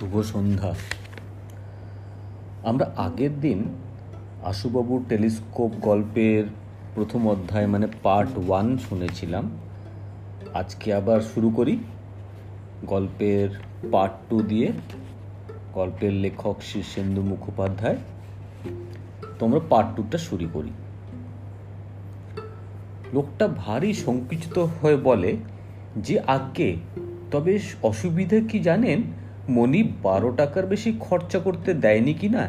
শুভ সন্ধ্যা। আমরা আগের দিন আশুবাবুর টেলিস্কোপ গল্পের প্রথম অধ্যায় মানে পার্ট ওয়ান শুনেছিলাম। আজকে আবার শুরু করি গল্পের পার্ট টু দিয়ে। গল্পের লেখক শীর্ষেন্দু মুখোপাধ্যায়। তোমরা পার্ট টুটা শুরু করি। লোকটা ভারী সংকুচিত হয়ে বলে, যে আজ্ঞে, তবে অসুবিধা কি জানেন? মনি বারো টাকার বেশি খরচা করতে দেয়নি কি না?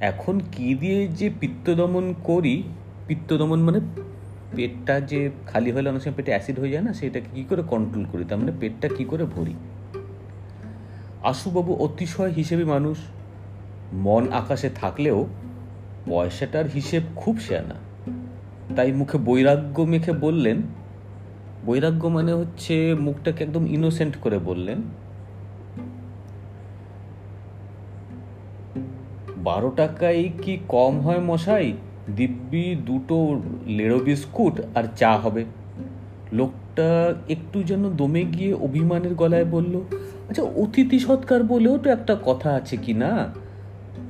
এখন কি দিয়ে যে পিত্তদমন করি, পিত্তদমন মানে পেটটা যে খালি হলে অনেক সময় পেটে অ্যাসিড হয়ে যায় না, সেটাকে কী করে কন্ট্রোল করি? তার মানে পেটটা কী করে ভরি? আশুবাবু অতিশয় হিসেবে মানুষ। মন আকাশে থাকলেও পয়সাটার হিসেব খুব শেয়ানা তাই মুখে বৈরাগ্য মেখে বললেন, বৈরাগ্য মানে হচ্ছে মুখটাকে একদম ইনোসেন্ট করে বললেন বারো টাকায় কি কম হয় মশাই? দিব্যি দুটো লেড়ো বিস্কুট আর চা হবে। লোকটা একটু যেন দমে গিয়ে অভিমানের গলায় বলল আচ্ছা অতিথি সৎকার বলেও তো একটা কথা আছে কি না?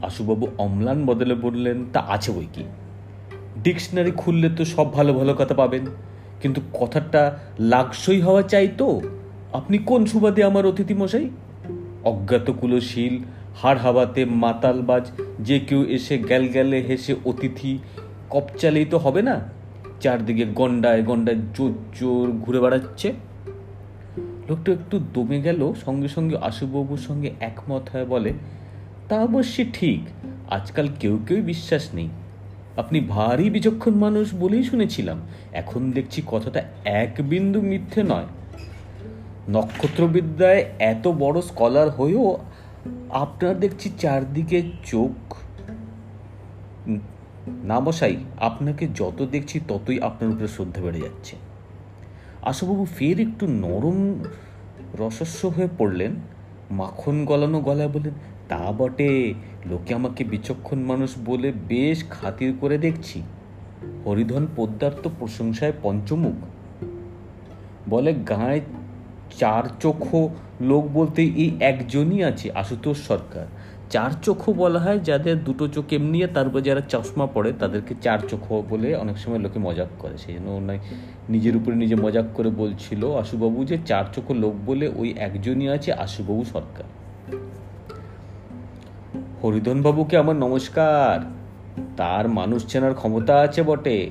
আশুবাবু অম্লান বদলে বললেন, তা আছে বই কি? ডিকশনারি খুললে তো সব ভালো ভালো কথা পাবেন, কিন্তু কথাটা লাগসই হওয়া চাই তো। আপনি কোন সুবাদে আমার অতিথি মশাই? অজ্ঞাত কুলশীল হাড় হাওয়াতে মাতালবাজ যে কেউ এসে গ্যাল গ্যালে হেসে অতিথি কপচালেই তো হবে না? চারদিকে গন্ডায় গন্ডায় জোর জোর ঘুরে বেড়াচ্ছে। লোকটা একটু দমে গেল, সঙ্গে সঙ্গে আশুবাবুর সঙ্গে একমত হয়ে বলে, তা অবশ্যই ঠিক, আজকাল কেউ কেউ বিশ্বাস নেই। আপনি ভারী বিচক্ষণ মানুষ বলেই শুনেছিলাম, এখন দেখছি কথাটা এক বিন্দু মিথ্যে নয়। নক্ষত্রবিদ্যায় এত বড় স্কলার হয়েও আপনার দেখছি চারদিকে চোখ। না বসাই আপনাকে যত দেখছি ততই আপনার উপরে শ্রদ্ধা বেড়ে যাচ্ছে। আশুবাবু ফের একটু নরম রসস্ব হয়ে পড়লেন। মাখন গলানো গলায় বললেন, তা বটে, লোকে আমাকে বিচক্ষণ মানুষ বলে বেশ খাতির করে দেখছি। হরিধন পোদ্দার তো প্রশংসায় পঞ্চমুখ। বলে, গায়ে চার চোখো লোক বলতে এই একজনই আছে, আশুতোষ সরকার। চার চক্ষু বলা হয়, যাদের দুটো চোখ এমনি তারপর যারা চশমা পড়ে তাদেরকে চার চোখো বলে অনেক সময় লোকে মজাক করে। সেই জন্য নিজের উপরে নিজে মজাক করে বলছিল আশুবাবু যে, চার চোখো লোক বলে ওই একজনই আছে, আশুবাবু সরকার। হরিধন বাবুকে আমার নমস্কার। তার মানুষ চেনার ক্ষমতা আছে বটে।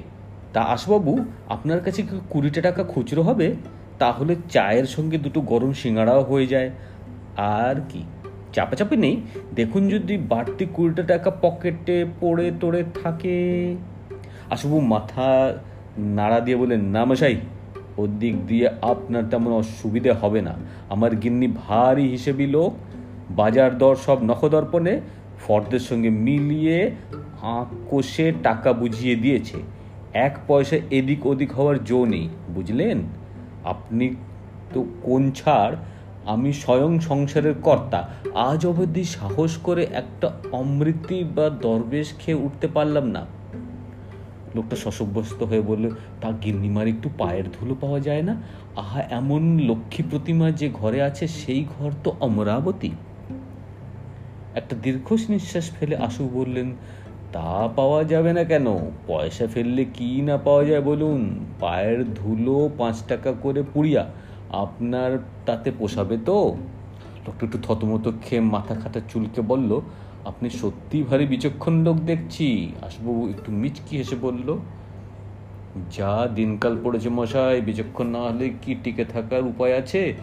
তা আশুবাবু, আপনার কাছে কি কুড়িটা টাকা খুচরো হবে? তাহলে চায়ের সঙ্গে দুটো গরম সিঙ্গাড়াও হয়ে যায়। আর কি? চাপাচাপি নেই? দেখুন যদি বাড়তি কুড়িটা টাকা পকেটে পড়ে টড়ে থাকে। আশুবাবু মাথা নাড়া দিয়ে বলেন না মশাই ওর দিক দিয়ে আপনার তেমন অসুবিধে হবে না। আমার গিন্নি ভারী হিসেবি লোক। বাজার দর সব নখদর্পণে। ফর্দের সঙ্গে মিলিয়ে আঁক কষে টাকা বুঝিয়ে দিয়েছে। এক পয়সা এদিক ওদিক হওয়ার জো নেই, বুঝলেন? আপনি তো কোন ছাড়? আমি স্বয়ং সংসারের কর্তা। আজ অবধি সাহস করে একটা অমৃতি বা দরবেশ খেয়ে উঠতে পারলাম না। লোকটা শশব্যস্ত হয়ে বলল, তা গিন্নিমার একটু পায়ের ধুলো পাওয়া যায় না? আহা, এমন লক্ষ্মী প্রতিমা যে ঘরে আছে, সেই ঘর তো অমরাবতী একটা দীর্ঘ নিঃশ্বাস ফেলে আশু বললেন তা পাওয়া যাবে না কেন? পয়সা ফেললে কি না পাওয়া যায় বলুন? পায়ের ধুলো পাঁচ টাকা করে পুড়িয়া আপনার তাতে পোষাবে তো? লোকটা একটু থতমতো খেয়ে মাথা খাটা চুলকে বলল, আপনি সত্যি ভারী বিচক্ষণ লোক দেখছি। আশবাবু একটু মিচকি হেসে বলল, যা দিনকাল পড়েছে মশাই, বিচক্ষণ না হলে কি টিকে থাকার উপায় আছে?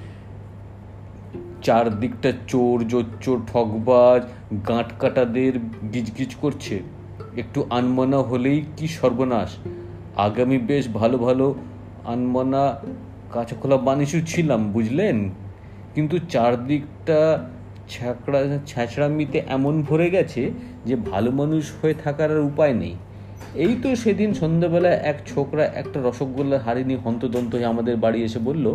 চারদিকটা চোর, জোচ্চোর ঠকবাজ গাঁট কাটাদের গিজগিজ করছে। একটু আনমনা হলেই কি সর্বনাশ? আগামী বেশ ভালো ভালো আনমনা কাঁচাখোলা বানিসু ছিলাম, বুঝলেন? কিন্তু চারদিকটা ছ্যাঁকড়া, ছ্যাঁচড়ামিতে এমন ভরে গেছে যে ভালো মানুষ হয়ে থাকার আর উপায় নেই। এই তো সেদিন সন্ধ্যাবেলায় এক ছোকরা একটা রসগোল্লার হাড়ি নিয়ে হন্তদন্ত হয়ে আমাদের বাড়ি এসে বলল,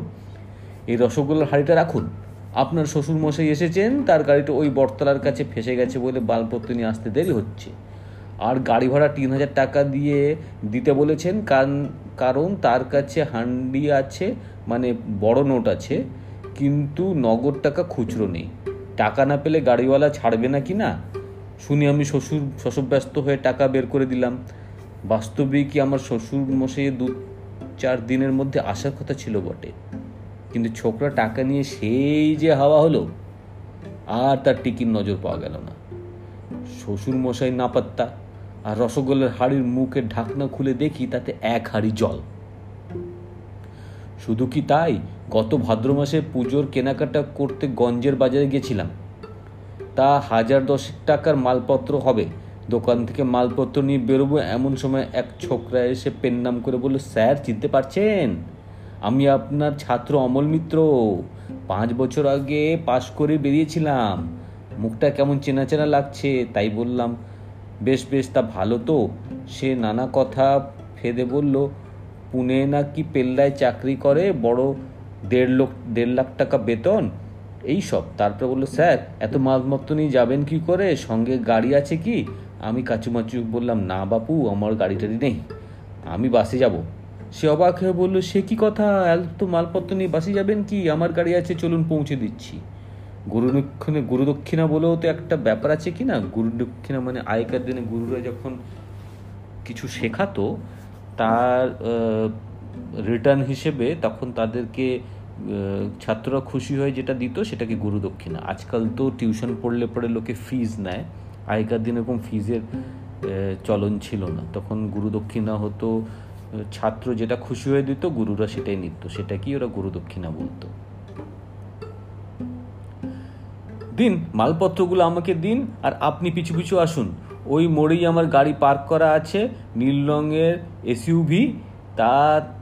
এই রসগোল্লার হাড়িটা রাখুন। আপনার শ্বশুর মশাই এসেছেন, তার গাড়িটা ওই বটতলার কাছে ফেসে গেছে বলে বালপত্র নিয়ে আসতে দেরি হচ্ছে। আর গাড়ি ভাড়া তিন হাজার টাকা দিয়ে দিতে বলেছেন কারণ কারণ তার কাছে হান্ডি আছে মানে বড় নোট আছে, কিন্তু নগদ টাকা খুচরো নেই। টাকা না পেলে গাড়িওয়ালা ছাড়বে না কি না? শুনি আমি শ্বশুর শশব্যস্ত হয়ে টাকা বের করে দিলাম। বাস্তবিকই আমার শ্বশুর মশাই দু চার দিনের মধ্যে আসার কথা ছিল বটে। কিন্তু ছোকরা টাকা নিয়ে সেই যে হাওয়া হলো, আর তার টিকির নজর পাওয়া গেল না। শ্বশুর মশাই না পাত্তা আর রসগোল্লার হাড়ির মুখের ঢাকনা খুলে দেখি তাতে এক হাড়ি জল। শুধু কি তাই? গত ভাদ্র মাসে পুজোর কেনাকাটা করতে গঞ্জের বাজারে গেছিলাম। তা হাজার দশেক টাকার মালপত্র হবে। দোকান থেকে মালপত্র নিয়ে বেরোবো এমন সময় এক ছোকরা এসে পেন নাম করে বলল, স্যার, চিনতে পারছেন? আমি আপনার ছাত্র অমল মিত্র। পাঁচ বছর আগে পাশ করে বেরিয়েছিলাম। মুখটা কেমন চেনা চেনা লাগছে, তাই বললাম বেশ বেশ, তা ভালো তো। সে নানা কথা ফেদে বলল, পুনে নাকি পেল্লায় চাকরি করে বড় দেড় লোক, দেড় লাখ টাকা বেতন? এই সব। তারপরে বলল, স্যার, এত মালমত্ত নিয়ে যাবেন কি করে? সঙ্গে গাড়ি আছে কি? আমি কাচুমাচু বললাম, না বাপু, আমার গাড়ি টাড়ি নেই। আমি বাসে যাব। সে অবাক হয়ে বলল, সে কি কথা? এত মালপত্র নিয়ে বাসে যাবেন কি? আমার গাড়ি আছে, চলুন পৌঁছে দিচ্ছি। গুরুদক্ষিণে গুরুদক্ষিণা বলেও তো একটা ব্যাপার আছে কি না? গুরুদক্ষিণা মানে আগেকার দিনে গুরুরা যখন কিছু শেখাতো, তার রিটার্ন হিসেবে তখন তাদেরকে ছাত্ররা খুশি হয়ে যেটা দিত সেটাকে গুরু দক্ষিণা। আজকাল তো টিউশন পড়লে পড়ে লোকে ফিজ নেয়। আগেকার দিনে এরকম ফিজের চলন ছিল না। তখন গুরুদক্ষিণা হতো ছাত্র যেটা খুশি হয়ে দিত, গুরুরা সেটাই নিত। সেটা কি ওরা গুরু দক্ষিণা বলতো? দিন, মালপত্রগুলো আমাকে দিন আর আপনি পিছু পিছু আসুন। ওই মোড়েই আমার গাড়ি পার্ক করা আছে, নীল রঙের এসইউভি তা,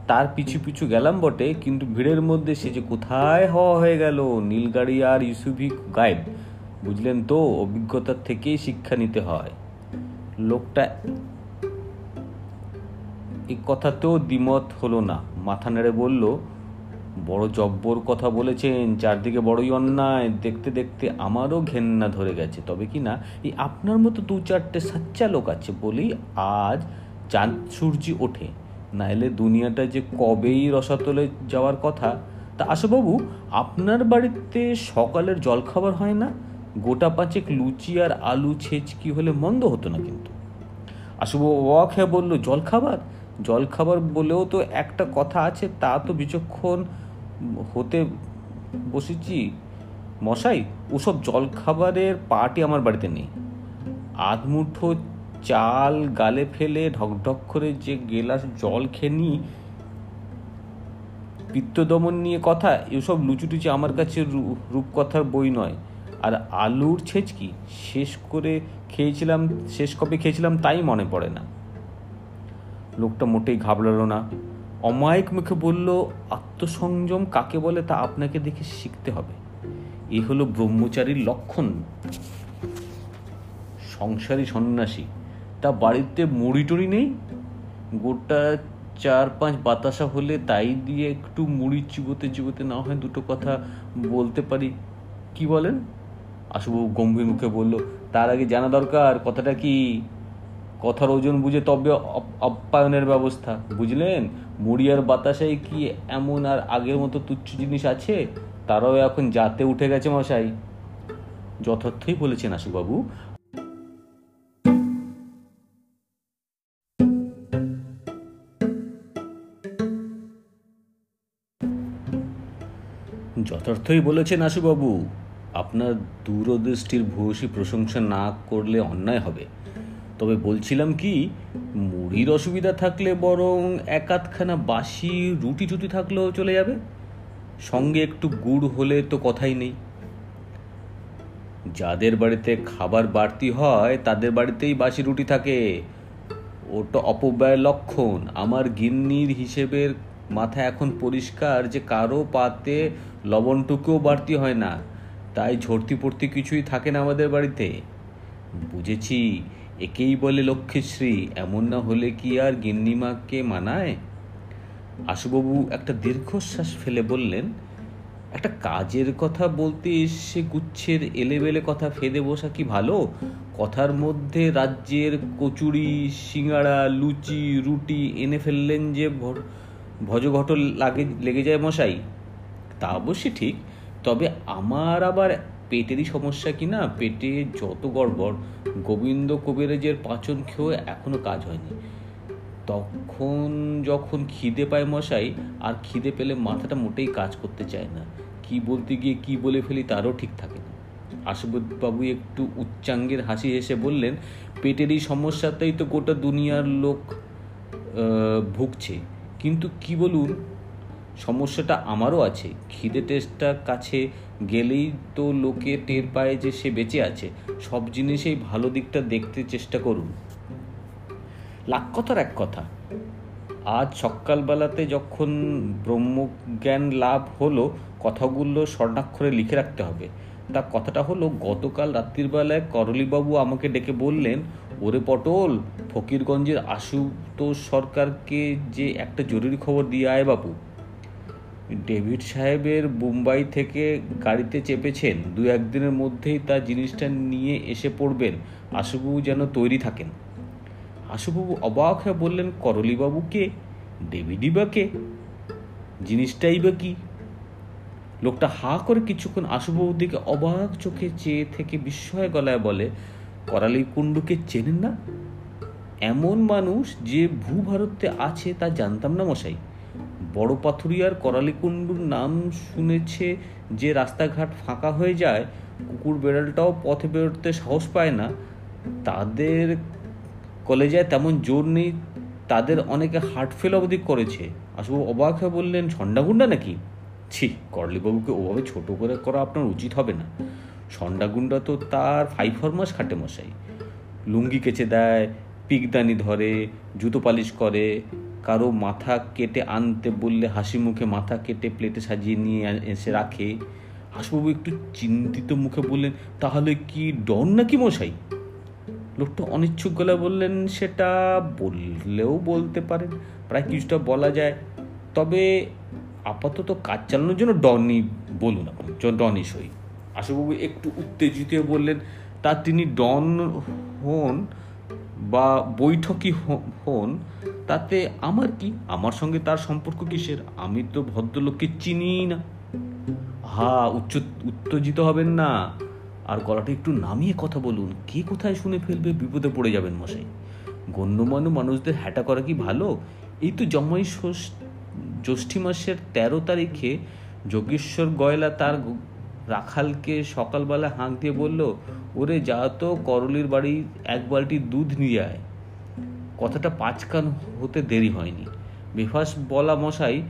তার পিছু পিছু গেলাম বটে, কিন্তু ভিড়ের মধ্যে সে যে কোথায় হওয়া হয়ে গেল, নীল গাড়ি আর ইসুভি গায়েব। বুঝলেন তো, অভিজ্ঞতার থেকেই শিক্ষা নিতে হয়। লোকটা এই কথাতেও দ্বিমত হলো না। মাথা নেড়ে বলল বড় জব্বর কথা বলেছেন, চারদিকে বড়ই অন্যায়, দেখতে দেখতে আমারও ঘেন্না ধরে গেছে। তবে কি না, এই আপনার মতো দু চারটে সাচ্চা লোক আছে বলেই আজ চাঁদ, সূর্যি ওঠে। নাইলে দুনিয়াটা যে কবেই রসাতলে যাওয়ার কথা, তা আশাবাবু, আপনার বাড়িতে সকালের জলখাবার হয় না? গোটা পাঁচেক লুচি আর আলু ছেচকি হলে মন্দ হতো না কিন্তু। আশুবাবু অবাক হয়ে বলল, জলখাবার? জলখাবার বলেও তো একটা কথা আছে, তা তো বিচক্ষণ হতে বসেছি। মশাই, ওসব জলখাবারের পাটি আমার বাড়িতে নেই। আধমুঠো চাল গালে ফেলে ঢকঢক করে যে গেলাস জল খেয়ে নিই পিত্তদমন নিয়ে কথা, এসব লুচুটুচি আমার কাছে রূপকথার বই নয়। আর আলুর ছেচকি শেষ করে খেয়েছিলাম, শেষ কবে খেয়েছিলাম তাই মনে পড়ে না। লোকটা মোটেই ঘাবড়ালো না। অমায়িক মুখে বলল, আত্মসংযম কাকে বলে তা আপনাকে দেখে শিখতে হবে। এ হলো ব্রহ্মচারীর লক্ষণ। সংসারী সন্ন্যাসী, তা বাড়িতে মুড়ি টুড়ি নেই? গোটা চার পাঁচ বাতাসা হলে তাই দিয়ে একটু মুড়ি চিবোতে চিবোতে না হয় দুটো কথা বলতে পারি। কি বলেন? আশুবাবু গম্ভীর মুখে বলল, তার আগে জানা দরকার, কথাটা কি? কথার ওজন বুঝে তবে আপ্যায়নের ব্যবস্থা, বুঝলেন? মুড়ি আর বাতাসায় কি এমন আর আগের মতো তুচ্ছ জিনিস আছে? তারাও এখন যাতে উঠে গেছে মশাই। যথার্থই বলেছেন আশুবাবু। যথার্থই বলেছেন আশুবাবু, আপনার দূরদৃষ্টির ভূয়সী প্রশংসা না করলে অন্যায় হবে। তবে বলছিলাম কি, মুড়ির অসুবিধা থাকলে বরং এক আধখানা বাসি রুটি টুটি থাকলেও চলে যাবে। সঙ্গে একটু গুড় হলে তো কথাই নেই। যাদের বাড়িতে খাবার বাড়তি হয়, তাদের বাড়িতেই বাসি রুটি থাকে। ওটা অপব্যয় লক্ষণ। আমার গিন্নির হিসেবের মাথা এখন পরিষ্কার যে কারও পাতে লবণটুকুও বাড়তি হয় না। তাই ঝর্তি পড়তি কিছুই থাকে না আমাদের বাড়িতে। বুঝেছি। একেই বলে লক্ষ্মীশ্রী, এমন না হলে কি আর গিন্নিমাকে মানায়? আশুবাবু একটা দীর্ঘশ্বাস ফেলে বললেন, একটা কাজের কথা বলতে এসে গুচ্ছের এলেবেলে কথা ফেদে বসা কি ভালো? কথার মধ্যে রাজ্যের কচুরি সিঙ্গাড়া লুচি, রুটি এনে ফেললেন যে ভজঘট লাগে, লেগে যায় মশাই। তা অবশ্যই ঠিক, তবে আমার আবার পেটেরই সমস্যা কি না? পেটে যত গড়বড় গোবিন্দ কবিরাজের পাচন খেয়েও এখনও কাজ হয়নি। তখন যখন খিদে পায় মশাই, আর খিদে পেলে মাথাটা মোটেই কাজ করতে চায় না। কি বলতে গিয়ে কি বলে ফেলি তারও ঠিক থাকে না। বাবু একটু উচ্চাঙ্গের হাসি হেসে বললেন, পেটের এই সমস্যাতেই তো গোটা দুনিয়ার লোক ভুগছে। কিন্তু কি বলুন সমস্যাটা আমারও আছে। খিদে টেস্টটা কাছে গেলেই তো লোকে টের পায় যে সে বেঁচে আছে। সব জিনিসেই ভালো দিকটা দেখতে চেষ্টা করুন। কথার এক কথা। আজ সকালবেলাতে যখন ব্রহ্মজ্ঞান লাভ হলো, কথাগুলো স্বর্ণাক্ষরে লিখে রাখতে হবে। তা কথাটা হলো, গতকাল রাত্রির বেলায় করলিবাবু আমাকে ডেকে বললেন, ওরে পটল, ফকিরগঞ্জের আশুতোষ সরকারকে যে একটা জরুরি খবর দিয়ে আয় বাবু ডেভিড সাহেবের মুম্বাই থেকে গাড়িতে চেপেছেন। দু একদিনের মধ্যেই তার জিনিসটা নিয়ে এসে পড়বেন। আশুবাবু যেন তৈরি থাকেন। আশুবাবু অবাক হয়ে বললেন, করলিবাবু কে? ডেভিডই বা কে? জিনিসটাই বা কি? লোকটা হা করে কিছুক্ষণ আশুবাবুর দিকে অবাক চোখে চেয়ে থেকে বিস্ময় গলায় বলে করালি কুণ্ডুকে চেনেন না? এমন মানুষ যে ভূভারতে আছে তা জানতাম না মশাই। বড় পাথুরিয়ার করালিকুণ্ডুর নাম শুনেছে যে রাস্তাঘাট ফাঁকা হয়ে যায়, কুকুর বেড়ালটাও পথে বেরোতে সাহস পায় না। তাদের কলেজায় তেমন জোর নেই, তাদের অনেকে হার্ট ফেল অবধি করেছে। আসবু অবাক হয়ে বললেন ঝন্ডাগুন্ডা নাকি? ছি, করলিবাবুকে ওভাবে ছোট করে করা আপনার উচিত হবে না। সন্ডাগুন্ডা তো তার ফাইভ ফরমাস খাটে মশাই। লুঙ্গি কেচে দেয়, পিকদানি ধরে, জুতো পালিশ করে কারও মাথা কেটে আনতে বললে হাসি মুখে মাথা কেটে প্লেটে সাজিয়ে নিয়ে এসে রাখে। হাসবাবু একটু চিন্তিত মুখে বললেন, তাহলে কি ডন নাকি মশাই? লোকটা অনিচ্ছুক গলা বললেন, সেটা বললেও বলতে পারেন, প্রায় কিছুটা বলা যায়। তবে আপাতত কাজ চালানোর জন্য ডনই বলুন আপনি ডনই সই। আশুবাবু একটু উত্তেজিত বললেন, তা তিনি ডন হন বা বৈঠকই হন তাতে আমার কি? আমার সঙ্গে তার সম্পর্ক কিসের? আমি তো ভদ্রলোককে চিনি না। হা উচ্চ, উত্তেজিত হবেন না। আর গলাটা একটু নামিয়ে কথা বলুন। কে কোথায় শুনে ফেলবে? বিপদে পড়ে যাবেন মশাই। গণ্যমান্য মানুষদের হ্যাটা করা কি ভালো? এই তো জমাই জ্যৈষ্ঠী মাসের তেরো তারিখে যোগেশ্বর গয়লা তার রাখালকে সকালবেলা হাঁক দিয়ে বলল, ওরে যা তো করলির বাড়ি, এক বালতি দুধ নিয়ে আয়। কথাটা পাঁচকান হতে দেরি হয়নি। বেফাস বলা মশাই,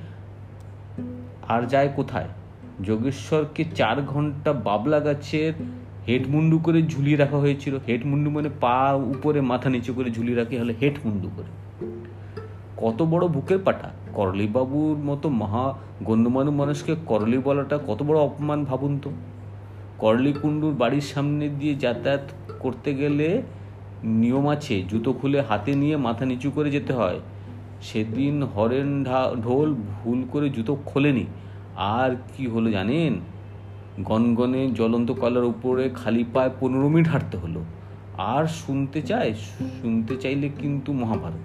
আর যায় কোথায়? যোগেশ্বরকে চার ঘণ্টা বাবলা গাছের হেডমুন্ডু করে ঝুলিয়ে রাখা হয়েছিল। হেডমুন্ডু মানে পা উপরে, মাথা নিচু করে ঝুলিয়ে রাখে হলে হেডমুন্ডু করে। কত বড় বুকের পাটা? করলিবাবুর মতো মহা গণ্যমান্য মানুষকে করলি বলাটা কত বড় অপমান ভাবুন তো। করলি কুণ্ডুর বাড়ির সামনে দিয়ে যাতায়াত করতে গেলে নিয়ম আছে, জুতো খুলে হাতে নিয়ে মাথা নিচু করে যেতে হয়। সেদিন হরেন ঢোল ভুল করে জুতো খোলেনি। আর কি হলো জানেন? গনগনে জ্বলন্ত কলার উপরে খালি পায়ে পনেরো মিনিট হাঁটতে হলো। আর শুনতে চায়, শুনতে চাইলে কিন্তু মহাভারত।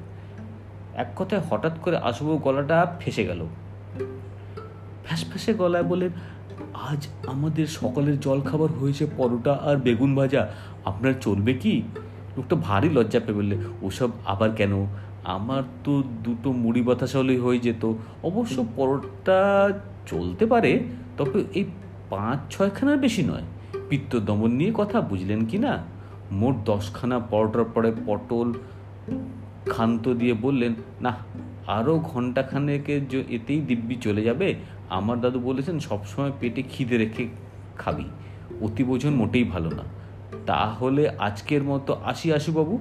এক কথায় হঠাৎ করে আসব গলাটা ফেসে গেল। ফ্যাস ফ্যাসে গলায় বলেন, আজ আমাদের সকালের জল খাবার হয়েছে পরোটা আর বেগুন ভাজা। আপনার চলবে কি? লোকটা ভারী লজ্জা পেয়ে বললে, ওসব আবার কেন? আমার তো দুটো মুড়ি বাতাসা হলেই হয়ে যেত। অবশ্য পরোটা চলতে পারে, তবে এই পাঁচ ছয়খানার বেশি নয়। পিত্ত দমন নিয়ে কথা বুঝলেন কি না? মোট দশখানা পরোটার পরে পটল ক্ষান্ত দিয়ে বললেন, না আরও ঘন্টাখানেকে এতেই দিব্যি চলে যাবে, আমার দাদু বলেছেন সবসময় পেটে খিদে রেখে খাবি। অতি বোঝন মোটেই ভালো না। তাহলে আজকের মতো আসি আশুবাবু।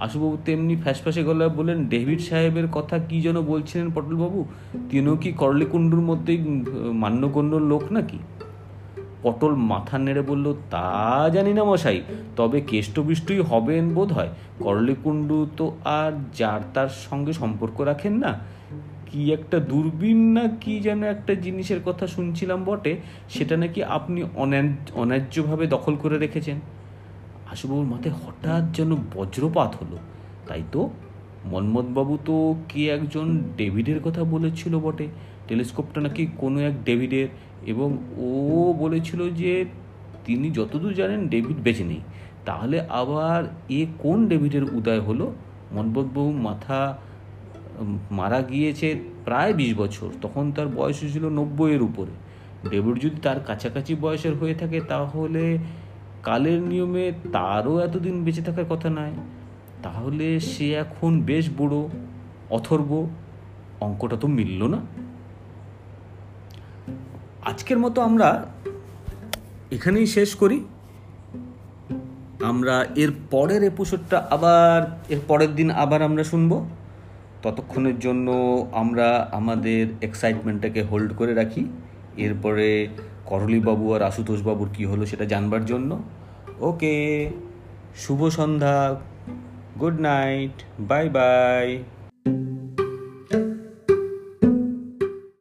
আশুবাবু তেমনি ফ্যাসফ্যাসে গলায় বললেন, ডেভিড সাহেবের কথা কি যেন বলছিলেন পটলবাবু? তিনিও কি করলিকুণ্ডুর মধ্যেই মান্যগণ্য লোক নাকি? পটল মাথা নেড়ে বলল, তা জানি না মশাই, তবে কেষ্টবিষ্টই হবেন বোধ হয় করলিকুণ্ডু তো আর যার তার সঙ্গে সম্পর্ক রাখেন না। কি একটা দূরবীন না কি যেন একটা জিনিসের কথা শুনছিলাম বটে, সেটা নাকি আপনি অন্যায্যভাবে দখল করে রেখেছেন? আশুবাবুর মাথায় হঠাৎ যেন বজ্রপাত হলো। তাই তো? মন্মথবাবু তো কে একজন ডেভিডের কথা বলেছিল বটে। টেলিস্কোপটা নাকি কোনো এক ডেভিডের। এবং ও বলেছিল যে তিনি যতদূর জানেন ডেভিড বেঁচে নেই। তাহলে আবার এ কোন ডেভিডের উদয় হলো? মনবোধবাবু মাথা মারা গিয়েছে প্রায় বিশ বছর। তখন তার বয়স ছিল নব্বইয়ের উপরে। ডেভিড যদি তার কাছাকাছি বয়সের হয়ে থাকে, তাহলে কালের নিয়মে তারও এতদিন বেঁচে থাকার কথা নয়। তাহলে সে এখন বেশ বুড়ো, অথর্ব, অঙ্কটা তো মিলল না। আজকের মতো আমরা এখানেই শেষ করি। আমরা এর পরের এপিসোডটা আবার, এর পরের দিন আবার আমরা শুনব। ততক্ষণের জন্য আমরা আমাদের এক্সাইটমেন্টটাকে হোল্ড করে রাখি। এরপরে করলিবাবু আর আশুতোষবাবুর কী হলো সেটা জানবার জন্য। ওকে শুভ সন্ধ্যা গুড নাইট বাই বাই